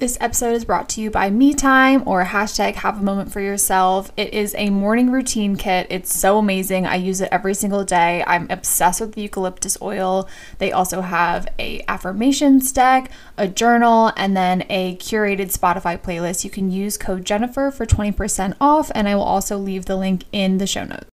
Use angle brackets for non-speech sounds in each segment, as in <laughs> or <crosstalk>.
This episode is brought to you by Me Time or hashtag Have a Moment for Yourself. It is a morning routine kit. It's so amazing. I use it every single day. I'm obsessed with the eucalyptus oil. They also have a affirmations deck, a journal, and then a curated Spotify playlist. You can use code Jennifer for 20% off, and I will also leave the link in the show notes.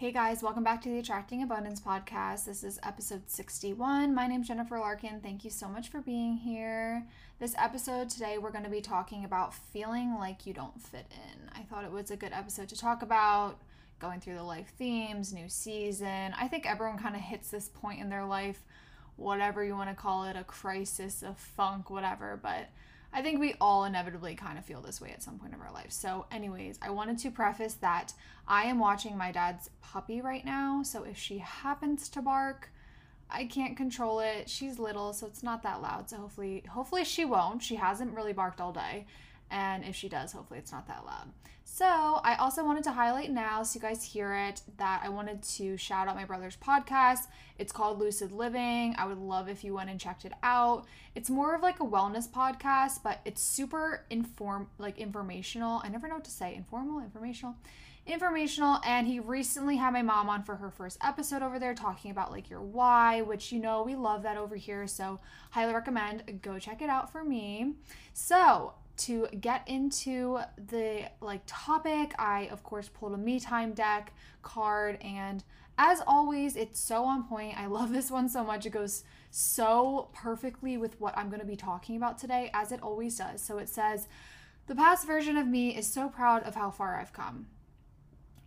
Hey guys, welcome back to the Attracting Abundance podcast. This is episode 61. My name's Jennifer Larkin. Thank you so much for being here. This episode today, we're going to be talking about feeling like you don't fit in. I thought it was a good episode to talk about going through the life themes, new season. I think everyone kind of hits this point in their life, whatever you want to call it a crisis, a funk, whatever. But I think we all inevitably kind of feel this way at some point of our life. So, anyways, I wanted to preface that I am watching my dad's puppy right now. So, if she happens to bark, I can't control it. She's little, so it's not that loud. So, hopefully, hopefully she won't. She hasn't really barked all day. And if she does, hopefully it's not that loud. So, I also wanted to highlight now, so you guys hear it, that I wanted to shout out my brother's podcast. It's called Lucid Living. I would love if you went and checked it out. It's more of like a wellness podcast, but it's super inform like informational. I never know what to say. Informal, informational informational and he recently had my mom on for her first episode over there talking about like your why which you know we love that over here so highly recommend go check it out for me so to get into the like topic, I of course pulled a me time deck card and as always, it's so on point. I love this one so much. It goes so perfectly with what I'm going to be talking about today as it always does. So it says, "The past version of me is so proud of how far I've come."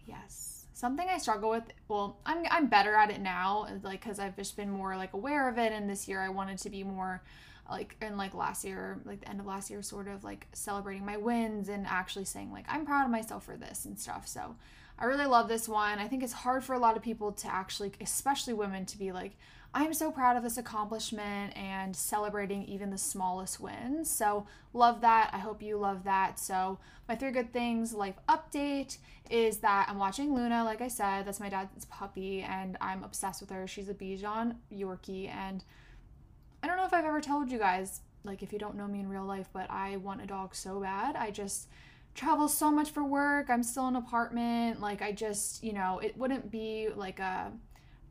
Yes. Something I struggle with. Well, I'm I'm better at it now like cuz I've just been more like aware of it and this year I wanted to be more like in like last year like the end of last year sort of like celebrating my wins and actually saying like i'm proud of myself for this and stuff. So i really love this one. I think it's hard for a lot of people to actually especially women to be like i'm so proud of this accomplishment and celebrating even the smallest wins. So love that. I hope you love that. So my three good things life update is that i'm watching luna like i said. That's my dad's puppy and i'm obsessed with her. She's a bichon yorkie and I don't know if I've ever told you guys, like if you don't know me in real life, but I want a dog so bad. I just travel so much for work. I'm still in an apartment. Like I just, you know, it wouldn't be like a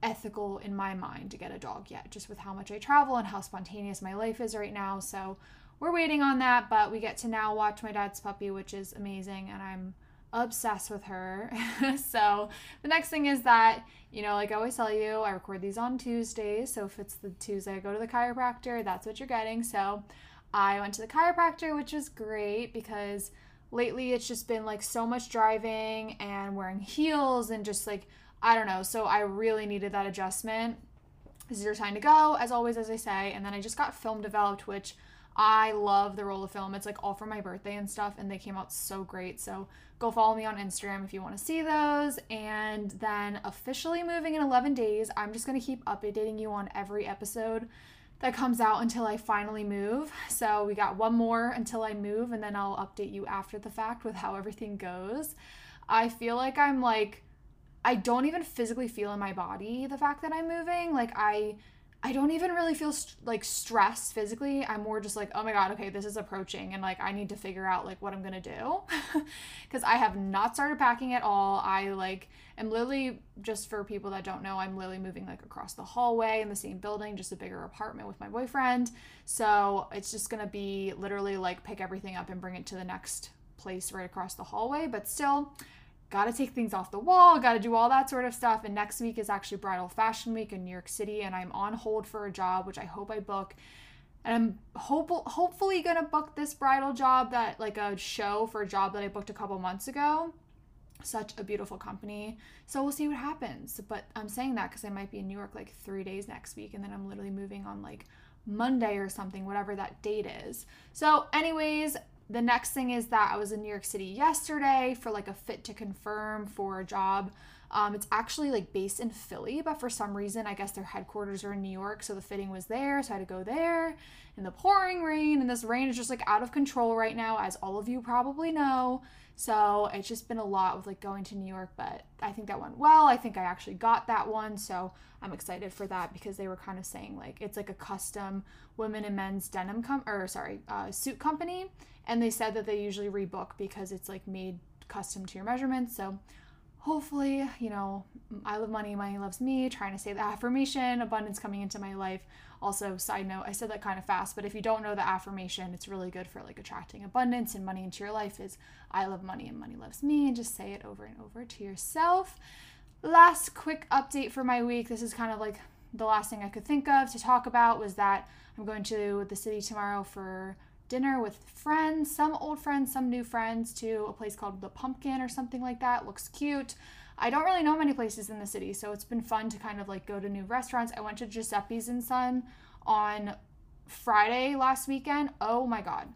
ethical in my mind to get a dog yet, just with how much I travel and how spontaneous my life is right now. So we're waiting on that, but we get to now watch my dad's puppy, which is amazing, and I'm obsessed with her. <laughs> so the next thing is that, you know, like I always tell you, I record these on Tuesdays. So if it's the Tuesday I go to the chiropractor, that's what you're getting. So I went to the chiropractor, which was great because lately it's just been like so much driving and wearing heels and just like, I don't know. So I really needed that adjustment. This is your time to go, as always, as I say. And then I just got film developed, which I love the roll of film. It's like all for my birthday and stuff, and they came out so great. So go follow me on Instagram if you want to see those. And then officially moving in 11 days, I'm just going to keep updating you on every episode that comes out until I finally move. So we got one more until I move, and then I'll update you after the fact with how everything goes. I feel like I'm like, I don't even physically feel in my body the fact that I'm moving. Like, I I don't even really feel st- like stressed physically. I'm more just like, oh my god, okay, this is approaching, and like I need to figure out like what I'm gonna do, <laughs> because I have not started packing at all. I like am literally just for people that don't know, I'm literally moving like across the hallway in the same building, just a bigger apartment with my boyfriend. So it's just gonna be literally like pick everything up and bring it to the next place right across the hallway, but still got to take things off the wall, got to do all that sort of stuff. And next week is actually Bridal Fashion Week in New York City, and I'm on hold for a job, which I hope I book. And I'm hope- hopefully gonna book this bridal job that like a show for a job that I booked a couple months ago. Such a beautiful company. So we'll see what happens. But I'm saying that because I might be in New York like three days next week, and then I'm literally moving on like Monday or something, whatever that date is. So, anyways, the next thing is that I was in New York City yesterday for like a fit to confirm for a job Um, it's actually like based in Philly, but for some reason, I guess their headquarters are in New York, so the fitting was there, so I had to go there in the pouring rain, and this rain is just like out of control right now, as all of you probably know. So it's just been a lot with like going to New York, but I think that went well. I think I actually got that one, so I'm excited for that because they were kind of saying like it's like a custom women and men's denim com or sorry uh, suit company, and they said that they usually rebook because it's like made custom to your measurements. So hopefully, you know, I love money, money loves me, trying to say the affirmation, abundance coming into my life. Also, side note, I said that kind of fast, but if you don't know the affirmation, it's really good for like attracting abundance and money into your life is I love money and money loves me and just say it over and over to yourself. Last quick update for my week. This is kind of like the last thing I could think of to talk about was that I'm going to the city tomorrow for dinner with friends, some old friends, some new friends, to a place called The Pumpkin or something like that. Looks cute. I don't really know many places in the city, so it's been fun to kind of like go to new restaurants. I went to Giuseppe's and Son on Friday last weekend. Oh my god.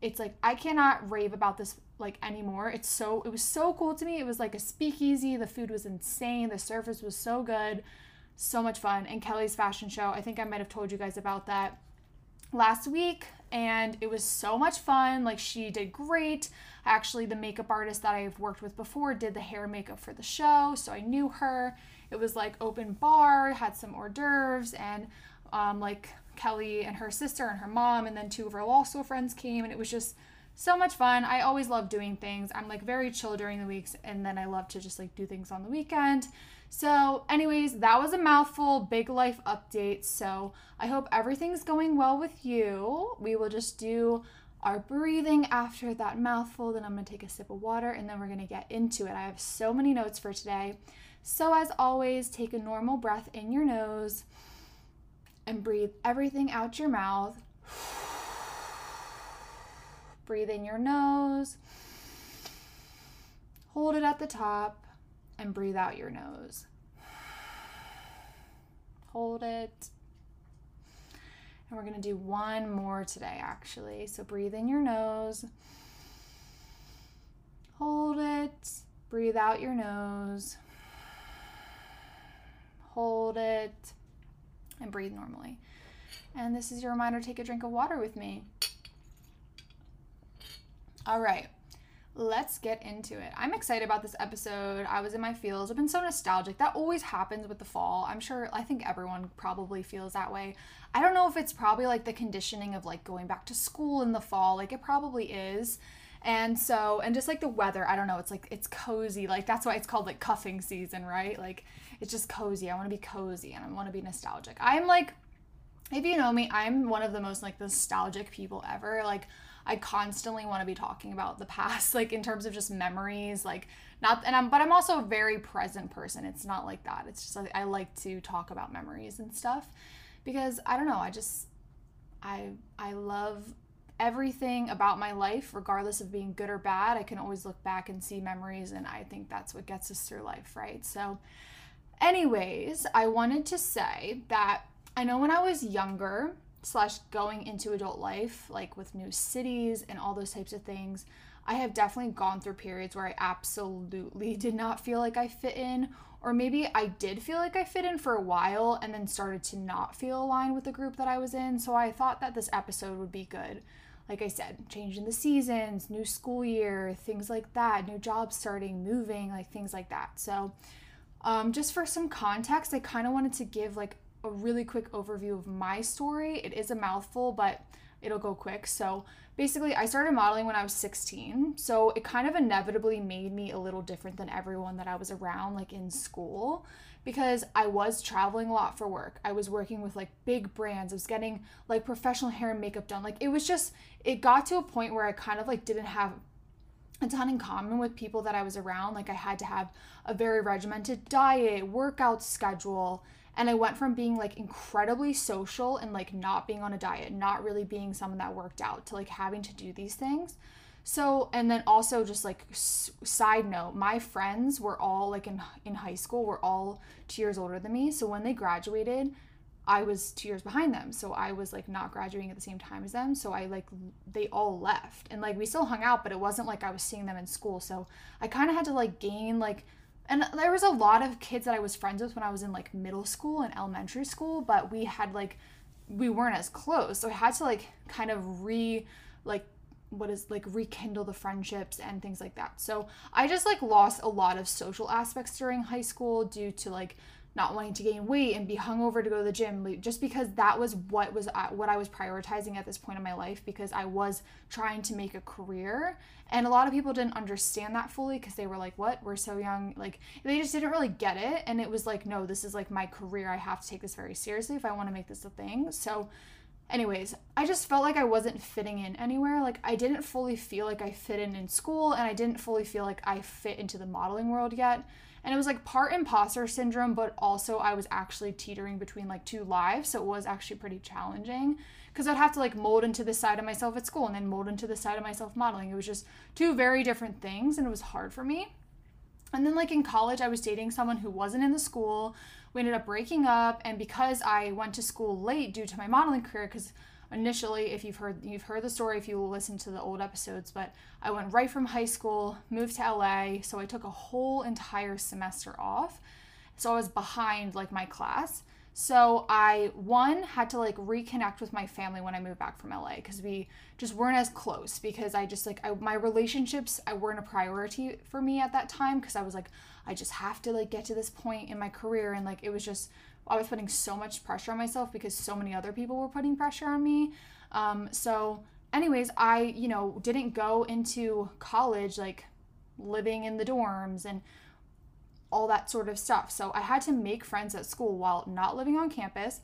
It's like I cannot rave about this like anymore. It's so it was so cool to me. It was like a speakeasy. The food was insane. The service was so good. So much fun. And Kelly's fashion show. I think I might have told you guys about that last week and it was so much fun. Like she did great. Actually, the makeup artist that I've worked with before did the hair makeup for the show, so I knew her. It was like open bar, had some hors d'oeuvres, and um, like Kelly and her sister and her mom, and then two of her law school friends came, and it was just so much fun. I always love doing things. I'm like very chill during the weeks and then I love to just like do things on the weekend. So, anyways, that was a mouthful, big life update. So, I hope everything's going well with you. We will just do our breathing after that mouthful. Then I'm to take a sip of water and then we're to get into it. I have so many notes for today. So, as always, take a normal breath in your nose and breathe everything out your mouth. Breathe in your nose, hold it at the top, and breathe out your nose. Hold it. And we're going to do one more today, actually. So breathe in your nose, hold it, breathe out your nose, hold it, and breathe normally. And this is your reminder take a drink of water with me. All right, let's get into it. I'm excited about this episode. I was in my feels. I've been so nostalgic. That always happens with the fall. I'm sure, I think everyone probably feels that way. I don't know if it's probably like the conditioning of like going back to school in the fall. Like it probably is. And so, and just like the weather, I don't know, it's like, it's cozy. Like, that's why it's called like cuffing season, right? Like, it's just cozy. I want to be cozy and I want to be nostalgic. I'm like, if you know me, I'm one of the most like nostalgic people ever. Like, I constantly want to be talking about the past, <laughs> like in terms of just memories, like not, and I'm, but I'm also a very present person. It's not like that. It's just I like to talk about memories and stuff because I don't know. I just, I, I love everything about my life, regardless of being good or bad. I can always look back and see memories, and I think that's what gets us through life, right? So, anyways, I wanted to say that I know when I was younger, slash going into adult life, like with new cities and all those types of things, I have definitely gone through periods where I absolutely <laughs> did not feel like I fit in, or maybe I did feel like I fit in for a while and then started to not feel aligned with the group that I was in. So I thought that this episode would be good. Like I said, changing the seasons, new school year, things like that, new jobs starting, moving, like things like that. So, um, just for some context, I kind of wanted to give like a really quick overview of my story. It is a mouthful, but it'll go quick. So basically, I started modeling when I was 16. So it kind of inevitably made me a little different than everyone that I was around, like in school, because I was traveling a lot for work. I was working with like big brands. I was getting like professional hair and makeup done. Like it was just, it got to a point where I kind of like didn't have a ton in common with people that I was around. Like I had to have a very regimented diet, workout schedule, and I went from being like incredibly social and like not being on a diet, not really being someone that worked out to like having to do these things. So, and then also just like s- side note, my friends were all like in in high school, were all 2 years older than me. So when they graduated, I was 2 years behind them. So I was like not graduating at the same time as them. So I like they all left. And like we still hung out, but it wasn't like I was seeing them in school. So I kind of had to like gain like and there was a lot of kids that I was friends with when I was in like middle school and elementary school, but we had like we weren't as close. So I had to like kind of re like what is like rekindle the friendships and things like that. So I just like lost a lot of social aspects during high school due to like not wanting to gain weight and be hungover to go to the gym just because that was what was uh, what I was prioritizing at this point in my life because I was trying to make a career. And a lot of people didn't understand that fully because they were like what? We're so young. Like they just didn't really get it. And it was like no this is like my career. I have to take this very seriously if I want to make this a thing. So anyways, I just felt like I wasn't fitting in anywhere. Like I didn't fully feel like I fit in in school and I didn't fully feel like I fit into the modeling world yet. And it was like part imposter syndrome, but also I was actually teetering between like two lives. So it was actually pretty challenging because I'd have to like mold into the side of myself at school and then mold into the side of myself modeling. It was just two very different things and it was hard for me. And then, like in college, I was dating someone who wasn't in the school. We ended up breaking up, and because I went to school late due to my modeling career, because initially, if you've heard you've heard the story, if you listen to the old episodes, but I went right from high school, moved to LA, so I took a whole entire semester off. So I was behind like my class. So I one had to like reconnect with my family when I moved back from LA because we just weren't as close because I just like I, my relationships I weren't a priority for me at that time because I was like I just have to like get to this point in my career and like it was just I was putting so much pressure on myself because so many other people were putting pressure on me. Um, so anyways, I you know didn't go into college like living in the dorms and all that sort of stuff. So I had to make friends at school while not living on campus,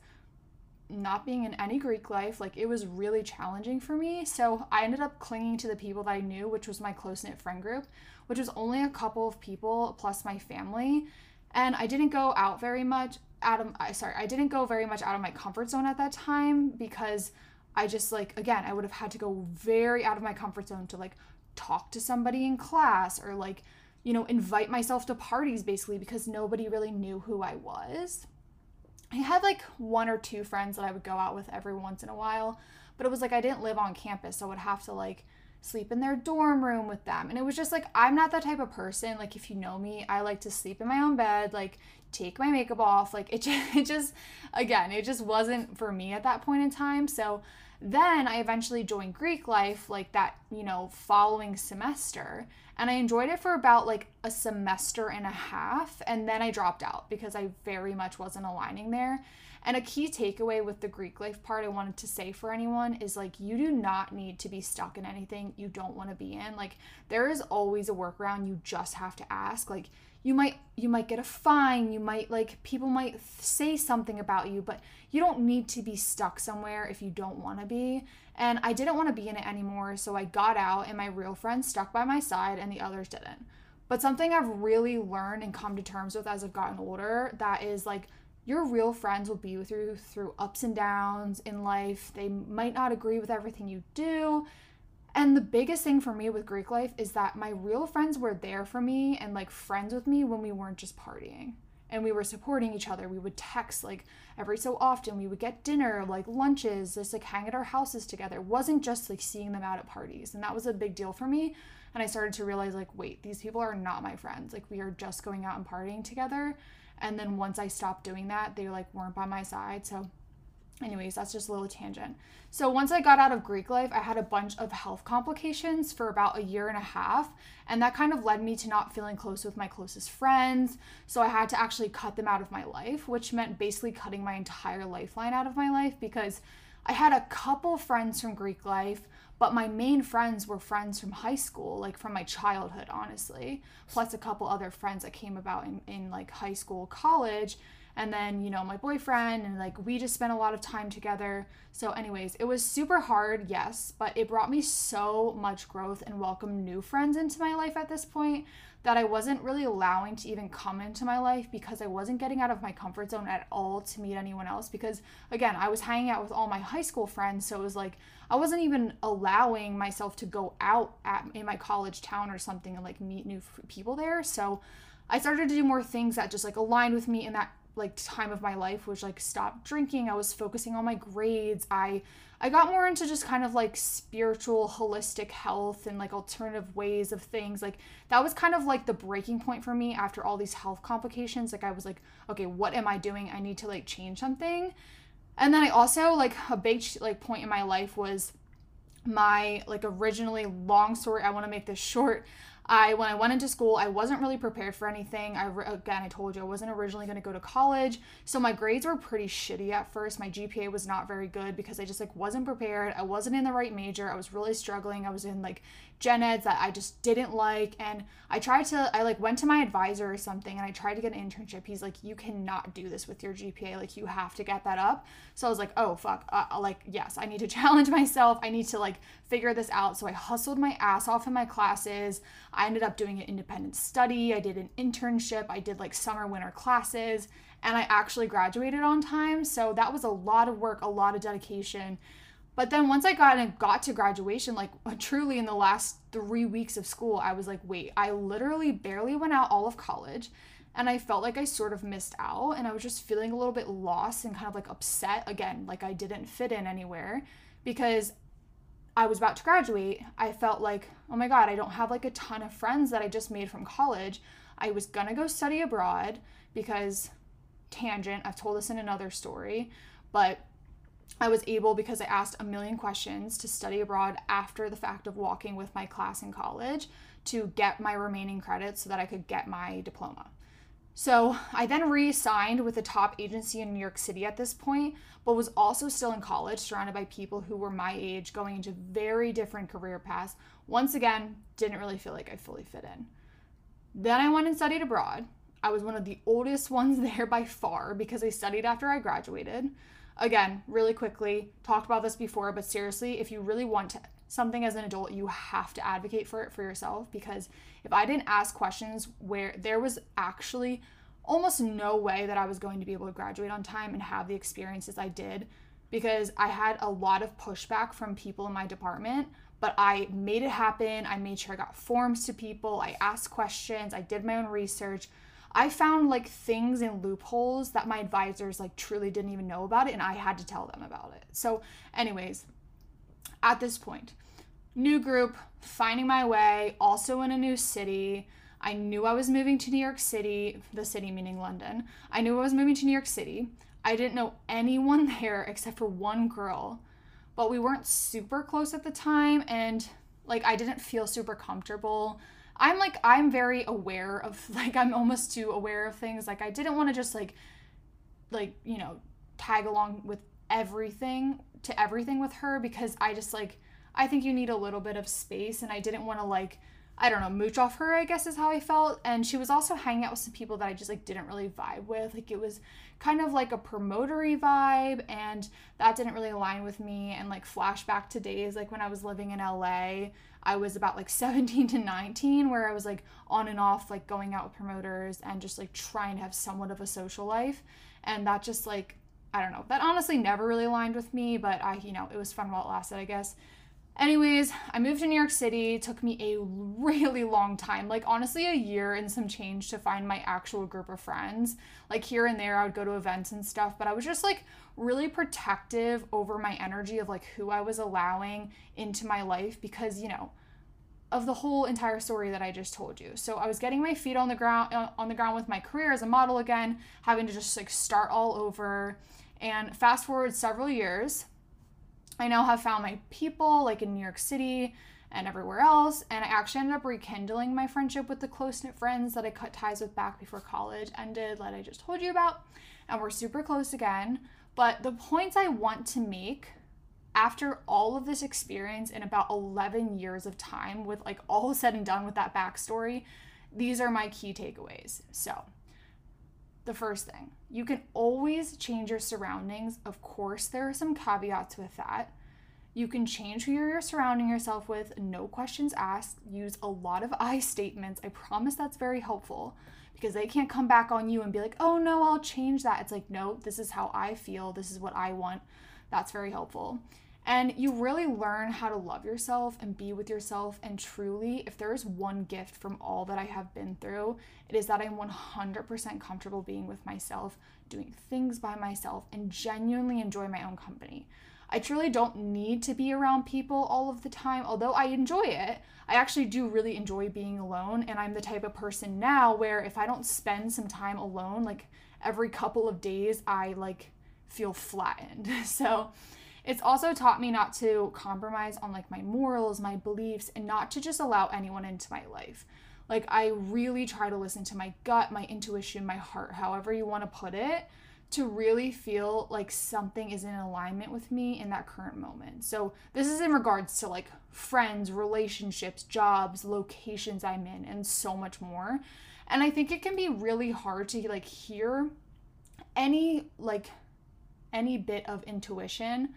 not being in any Greek life. Like it was really challenging for me. So I ended up clinging to the people that I knew, which was my close knit friend group, which was only a couple of people plus my family. And I didn't go out very much out of I sorry, I didn't go very much out of my comfort zone at that time because I just like again, I would have had to go very out of my comfort zone to like talk to somebody in class or like you know, invite myself to parties basically because nobody really knew who I was. I had like one or two friends that I would go out with every once in a while, but it was like I didn't live on campus, so I would have to like sleep in their dorm room with them. And it was just like I'm not that type of person. Like if you know me, I like to sleep in my own bed, like take my makeup off. Like it <laughs> just, it just again, it just wasn't for me at that point in time. So then I eventually joined Greek life like that, you know, following semester. And I enjoyed it for about like a semester and a half. And then I dropped out because I very much wasn't aligning there. And a key takeaway with the Greek life part I wanted to say for anyone is like, you do not need to be stuck in anything you don't want to be in. Like, there is always a workaround. You just have to ask. Like, you might you might get a fine you might like people might th- say something about you but you don't need to be stuck somewhere if you don't want to be. And i didn't want to be in it anymore so i got out and my real friends stuck by my side and the others didn't. But something i've really learned and come to terms with as i've gotten older that is like your real friends will be with you through ups and downs in life. They might not agree with everything you do and the biggest thing for me with Greek life is that my real friends were there for me and like friends with me when we weren't just partying. And we were supporting each other. We would text like every so often. We would get dinner, like lunches, just like hang at our houses together. It wasn't just like seeing them out at parties. And that was a big deal for me. And I started to realize like, wait, these people are not my friends. Like we are just going out and partying together. And then once I stopped doing that, they like weren't by my side. So Anyways, that's just a little tangent. So, once I got out of Greek life, I had a bunch of health complications for about a year and a half. And that kind of led me to not feeling close with my closest friends. So, I had to actually cut them out of my life, which meant basically cutting my entire lifeline out of my life because I had a couple friends from Greek life, but my main friends were friends from high school, like from my childhood, honestly, plus a couple other friends that came about in, in like high school, college and then you know my boyfriend and like we just spent a lot of time together. So anyways it was super hard yes but it brought me so much growth and welcomed new friends into my life at this point that I wasn't really allowing to even come into my life because I wasn't getting out of my comfort zone at all to meet anyone else because again I was hanging out with all my high school friends so it was like I wasn't even allowing myself to go out at in my college town or something and like meet new people there. So I started to do more things that just like aligned with me in that like time of my life was like stop drinking. I was focusing on my grades. I I got more into just kind of like spiritual holistic health and like alternative ways of things. Like that was kind of like the breaking point for me after all these health complications. Like I was like, okay, what am I doing? I need to like change something. And then I also like a big like point in my life was my like originally long story. I want to make this short. I when I went into school, I wasn't really prepared for anything. I again, I told you I wasn't originally going to go to college, so my grades were pretty shitty at first. My GPA was not very good because I just like wasn't prepared. I wasn't in the right major. I was really struggling. I was in like gen eds that I just didn't like, and I tried to. I like went to my advisor or something, and I tried to get an internship. He's like, "You cannot do this with your GPA. Like you have to get that up." So I was like, "Oh fuck!" Uh, like yes, I need to <laughs> challenge myself. I need to like figure this out. So I hustled my ass off in my classes. I ended up doing an independent study. I did an internship. I did like summer, winter classes, and I actually graduated on time. So that was a lot of work, a lot of dedication. But then once I got and got to graduation, like uh, truly in the last three weeks of school, I was like, wait, I literally barely went out all of college. And I felt like I sort of missed out. And I was just feeling a little bit lost and kind of like upset again, like I didn't fit in anywhere because I was about to graduate, I felt like, oh my God, I don't have like a ton of friends that I just made from college. I was gonna go study abroad because, tangent, I've told this in another story, but I was able, because I asked a million questions, to study abroad after the fact of walking with my class in college to get my remaining credits so that I could get my diploma. So I then re signed with a top agency in New York City at this point, but was also still in college, surrounded by people who were my age, going into very different career paths. Once again, didn't really feel like I fully fit in. Then I went and studied abroad. I was one of the oldest <laughs> ones there by far because I studied after I graduated. Again, really quickly, talked about this before, but seriously, if you really want to something as an adult, you have to advocate for it for yourself because if I didn't ask questions where there was actually almost no way that I was going to be able to graduate on time and have the experiences I did because I had a lot of pushback from people in my department, but I made it happen. I made sure I got forms to people, I asked questions, I did my own research. I found like things and loopholes that my advisors like truly didn't even know about it and I had to tell them about it. So, anyways, at this point. New group, finding my way, also in a new city. I knew I was moving to New York City, the city meaning London. I knew I was moving to New York City. I didn't know anyone <laughs> there except for one girl, but we weren't super close at the time and like I didn't feel super comfortable. I'm like I'm very aware of <laughs> like I'm almost too aware of things. Like I didn't want to just like like, you know, tag along with everything to everything with her because I just like I think you need a little bit of space and I didn't want to like I don't know, mooch off her, I guess is how I felt. And she was also hanging out with some people that I just like didn't really vibe with. Like it was kind of like a promotery vibe and that didn't really align with me and like flashback to days like when I was living in LA. I was about like <laughs> 17 to 19 where I was like on and off like going out with promoters and just like trying to have somewhat of a social life. And that just like I don't know. That honestly never really aligned with me, but I, you know, it was fun while it lasted, I guess. Anyways, I moved to New York City. It took me a <laughs> really long time, like honestly, a year and some change to find my actual group of friends. Like here and there, I would go to events and stuff, but I was just like really protective over my energy of like who I was allowing into my life because, you know, of the whole entire story that I just told you. So I was getting my feet on the ground uh, on the ground with my career as a model again, having to just like start all over. And fast forward several years, I now have found my people like in New York City and everywhere else. And I actually ended up rekindling my friendship with the close knit friends that I cut ties with back before college ended, that I just told you about. And we're super close again. But the points I want to make after all of this experience in about 11 years of time, with like all said and done with that backstory, these are my key takeaways. So, the first thing, you can always change your surroundings. Of course, there are some caveats with that. You can change who you're surrounding yourself with, no questions asked. Use a lot of I statements. I promise that's very helpful because they can't come back on you and be like, oh no, I'll change that. It's like, no, this is how I feel. This is what I want. That's very helpful. And you really learn how to love yourself and be with yourself. And truly, if there is one gift from all that I have been through, it is that I'm 100% comfortable being with myself, doing things by myself, and genuinely enjoy my own company. I truly don't need to be around people all of the time, although I enjoy it. I actually do really enjoy being alone, and I'm the type of person now where if I don't spend some time alone, like every couple of days, I like feel flattened. <laughs> So, it's also taught me not to compromise on like my morals, my beliefs, and not to just allow anyone into my life. Like, I really try to listen to my gut, my intuition, my heart, however you want to put it, to really feel like something is in alignment with me in that current moment. So, this is in regards to like friends, relationships, jobs, locations I'm in, and so much more. And I think it can be really hard to like hear any like any bit of intuition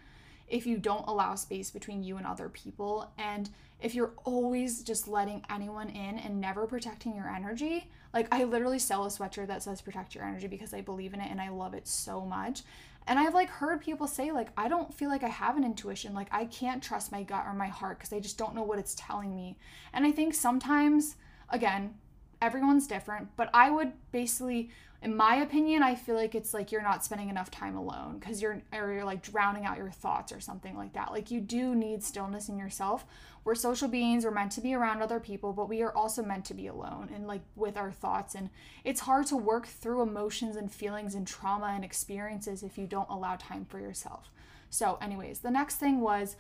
if you don't allow space between you and other people and if you're always just letting anyone in and never protecting your energy like i literally sell a sweatshirt that says protect your energy because i believe in it and i love it so much. And i've like heard people say like i don't feel like i have an intuition. Like i can't trust my gut or my heart because i just don't know what it's telling me. And i think sometimes again everyone's different, but I would basically, in my opinion, I feel like it's like you're not spending enough time alone because you're or you're like drowning out your thoughts or something like that. Like you do need stillness in yourself. We're social beings, we're meant to be around other people, but we are also meant to be alone and like with our thoughts. And it's hard to work through emotions and feelings and trauma and experiences if you don't allow time for yourself. So, anyways, the next thing was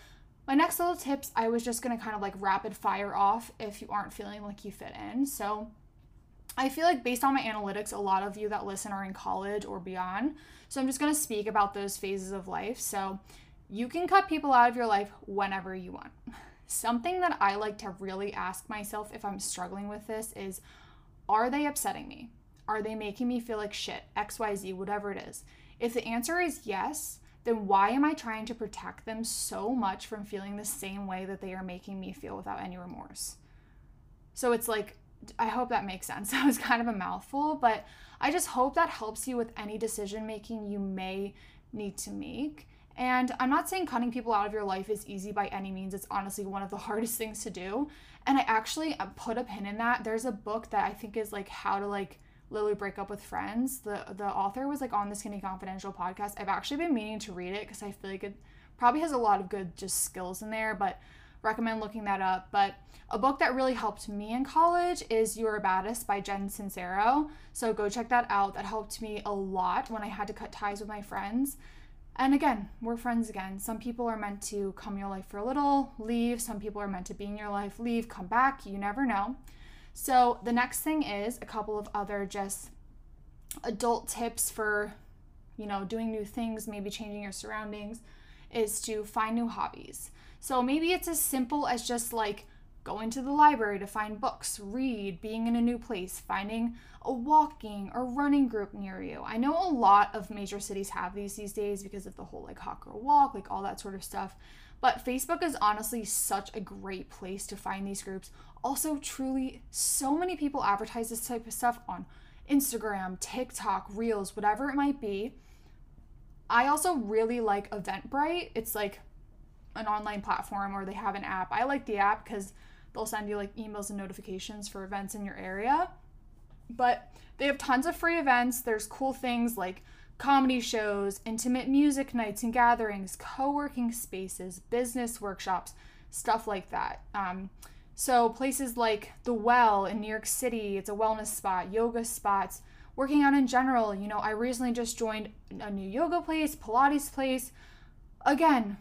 my next little tips, I was just gonna kind of like rapid fire off if you aren't feeling like you fit in. So, I feel like based on my analytics, a lot of you that listen are in college or beyond. So I'm just going to speak about those phases of life. So you can cut people out of your life whenever you want. <laughs> Something that I like to really ask myself if I'm struggling with this is are they upsetting me? Are they making me feel like shit? XYZ, whatever it is. If the answer is yes, then why am I trying to protect them so much from feeling the same way that they are making me feel without any remorse? So it's like I hope that makes sense. <laughs> That was kind of a mouthful, but I just hope that helps you with any decision making you may need to make. And I'm not saying cutting people out of your life is easy by any means. It's honestly one of the <laughs> hardest things to do. And I actually uh, put a pin in that. There's a book that I think is like how to like literally break up with friends. The the author was like on the Skinny Confidential podcast. I've actually been meaning to read it because I feel like it probably has a lot of good just skills in there, but recommend looking that up. But a book that really helped me in college is You're a Badass by Jen Sincero. So go check that out. That helped me a lot when I had to cut ties with my friends. And again, we're friends again. Some people are meant to come your life for a little, leave. Some people are meant to be in your life, leave, come back. You never know. So the next thing is a couple of other just adult tips for, you know, doing new things, maybe changing your surroundings is to find new hobbies. So maybe it's as simple as just like going to the library to find books, read, being in a new place, finding a walking or running group near you. I know a lot of major cities have these these days because of the whole like hot girl walk, like all that sort of stuff. But Facebook is honestly such a great place to find these groups. Also, truly, so many people advertise this type of stuff on Instagram, TikTok, Reels, whatever it might be. I also really like Eventbrite. It's like an online platform or they have an app. I like the app because they'll send you like emails and notifications for events in your area. But they have tons of free events. There's cool things like comedy shows, intimate music nights and gatherings, co working spaces, business workshops, stuff like that. Um, so, places like The Well in New York City, it's a wellness spot, yoga spots, working out in general. You know, I recently just joined a new yoga place, Pilates place. Again,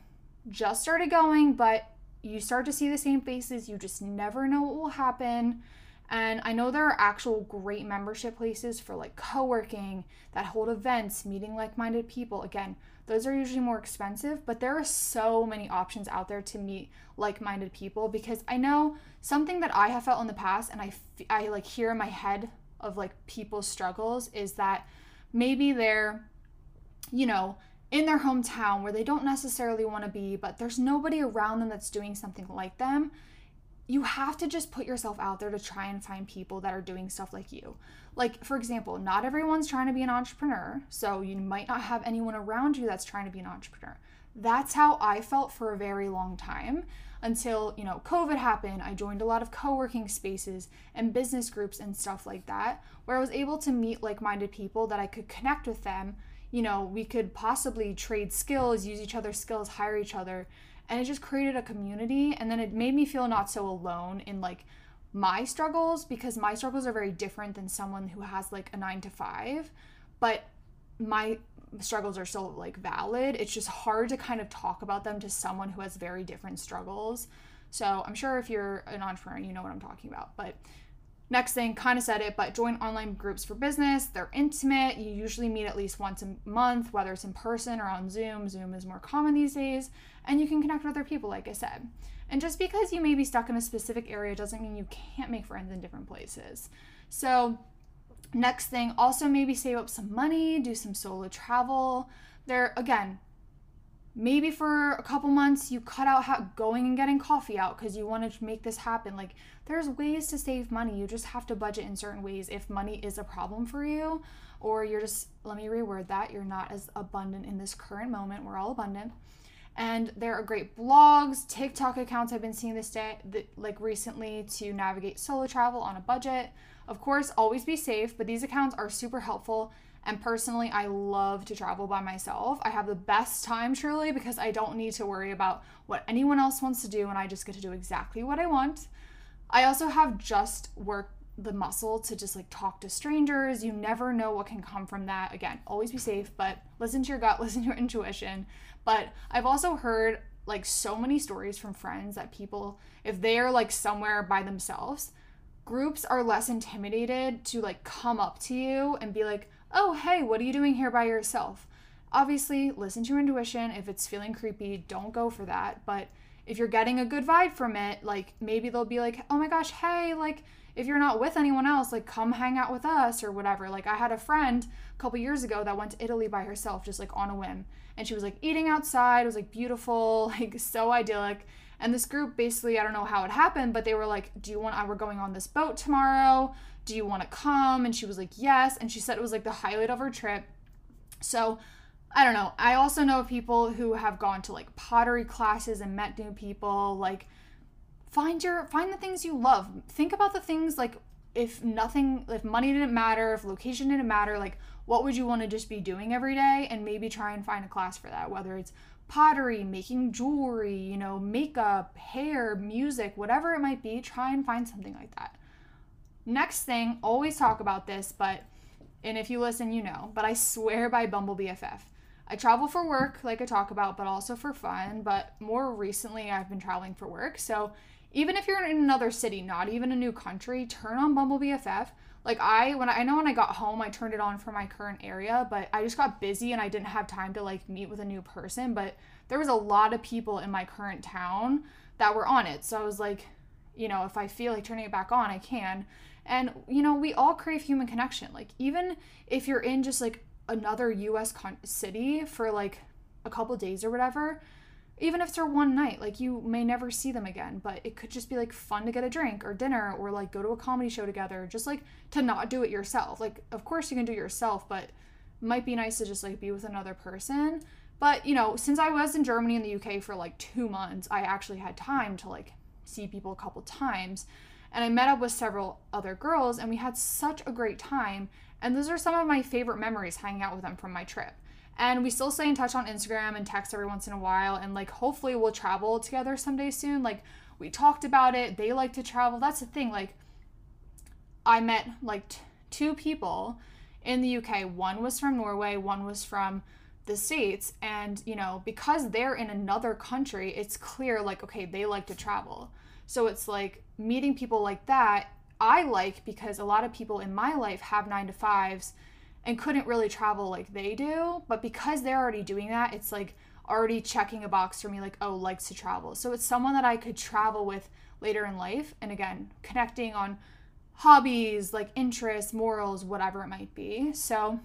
just started going, but you start to see the same faces. You just never know what will happen. And I know there are actual great membership places for like co working that hold events, meeting like minded people. Again, those are usually more expensive, but there are so many options out there to meet like minded people because I know something that I have felt in the past and I, I like hear in my head of like people's struggles is that maybe they're, you know, in their hometown where they don't necessarily want to be, but there's nobody around them that's doing something like them, you have to just put yourself out there to try and find people that are doing stuff like you. Like, for example, not everyone's trying to be an entrepreneur, so you might not have anyone around you that's trying to be an entrepreneur. That's how I felt for a very long time until, you know, COVID happened. I joined a lot of co working spaces and business groups and stuff like that, where I was able to meet like minded people that I could connect with them. You know, we could possibly trade skills, use each other's skills, hire each other. And it just created a community. And then it made me feel not so alone in like my struggles because my struggles are very different than someone who has like a nine to five. But my struggles are still like valid. It's just hard to kind of talk about them to someone who has very different struggles. So I'm sure if you're an entrepreneur, you know what I'm talking about. But next thing, kind of said it, but join online groups for business. They're intimate. You usually meet at least once a month, whether it's in person or on Zoom. Zoom is more common these days. And you can connect with other people, like I said. And just because you may be stuck in a specific area doesn't mean you can't make friends in different places. So Next thing, also maybe save up some money, do some solo travel. There, again, maybe for a couple months you cut out ha- going and getting coffee out because you want to make this happen. Like, there's ways to save money. You just have to budget in certain ways if money is a problem for you, or you're just, let me reword that, you're not as abundant in this current moment. We're all abundant and there are great blogs tiktok accounts i've been seeing this day like recently to navigate solo travel on a budget of course always be safe but these accounts are super helpful and personally i love to travel by myself i have the best time truly because i don't need to worry about what anyone else wants to do and i just get to do exactly what i want i also have just worked the muscle to just like talk to strangers. You never know what can come from that. Again, always be safe, but listen to your gut, <laughs> listen to your intuition. But I've also heard like so many stories from friends that people, if they are like somewhere by themselves, groups are less intimidated to like come up to you and be like, oh, hey, what are you doing here by yourself? Obviously, listen to your intuition. If it's feeling creepy, don't go for that. But if you're getting a good vibe from it, like maybe they'll be like, oh my gosh, hey, like, if you're not with anyone else, like come hang out with us or whatever. Like I had a friend a couple years ago that went to Italy by herself, just like on a whim. And she was like eating outside, it was like beautiful, <laughs> like so idyllic. And this group basically, I don't know how it happened, but they were like, Do you want, uh, we're going on this boat tomorrow. Do you want to come? And she was like, Yes. And she said it was like the highlight of her trip. So I don't know. I also know people who have gone to like pottery classes and met new people. Like, find your find the things you love think about the things like if nothing if money didn't matter if location didn't matter like what would you want to just be doing every day and maybe try and find a class for that whether it's pottery making jewelry you know makeup hair music whatever it might be try and find something like that next thing always talk about this but and if you listen you know but i swear by bumble bff I travel for work, like I talk about, but also for fun. But more recently, I've been traveling for work. So even if you're in another city, not even a new country, turn on Bumble BFF. Like I when I, I know when I got home I turned it on for my current area, but I just got busy and I didn't have time to like meet with a new person, but there was a lot of people in my current town that were on it. So I was like, you know, if I feel like turning it back on, I can. And you know, we all crave human connection. Like even if you're in just like another US con- city for like a couple days or whatever, even if it's for one night like you may never see them again but it could just be like fun to get a drink or dinner or like go to a comedy show together just like to not do it yourself. Like of course you can do it yourself but might be nice to just like be with another person. But you know since i was in germany and the uk for like two months i actually had time to like see people a couple times. And i met up with several other girls and we had such a great time. And those are some of my favorite memories hanging out with them from my trip and we still stay in touch on Instagram and text every once in a while. And like, hopefully, we'll travel together someday soon. Like, we talked about it. They like to travel. That's the thing. Like, I met like t- two people in the UK. One was from Norway, one was from the States. And, you know, because they're in another country, it's clear, like, okay, they like to travel. So it's like meeting people like that, I like because a lot of people in my life have nine to fives and couldn't really travel like they do. But because they're already doing that, it's like already checking a box for me, like, oh, likes to travel. So it's someone that I could travel with later in life. And again, connecting on hobbies, like interests, morals, whatever it might be. So,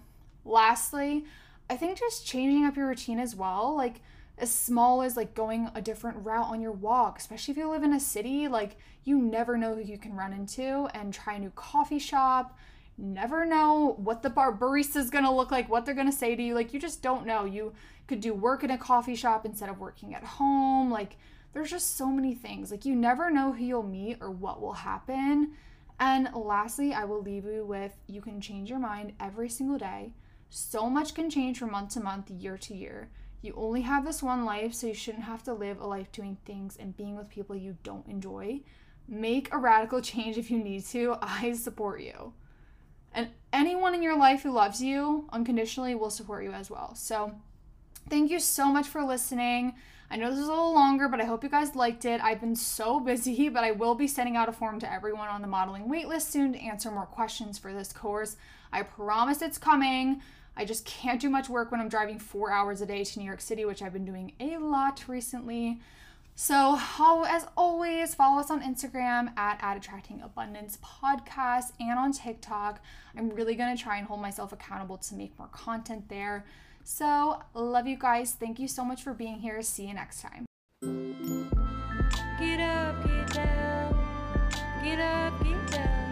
lastly, I think just changing up your routine as well. Like, as small as like going a different route on your walk, especially if you live in a city, like you never know who you can run into and try a new coffee shop, never know what the bar barista is going to look like, what they're going to say to you. Like, you just don't know. You could do work in a coffee shop instead of working at home. Like, there's just so many things. Like, you never know who you'll meet or what will happen. And lastly, I will leave you with you can change your mind every single day. So much can change from month to month, year to year. You only have this one life, so you shouldn't have to live a life doing things and being with people you don't enjoy. Make a radical <laughs> change if you need to. I support you. And anyone in your life who loves you unconditionally will support you as well. So, thank you so much for listening. I know this is a little longer, but I hope you guys liked it. I've been so <laughs> busy, but I will be sending out a form to everyone on the modeling waitlist soon to answer more questions for this course. I promise it's coming. I just can't do much work when I'm driving four hours a day to New York City, which I've been doing a lot recently. So, as always, follow us on Instagram at, at Attracting Abundance Podcast and on TikTok. I'm really going to try and hold myself accountable to make more content there. So, love you guys. Thank you so much for being here. See you next time. Get up, get down, get up.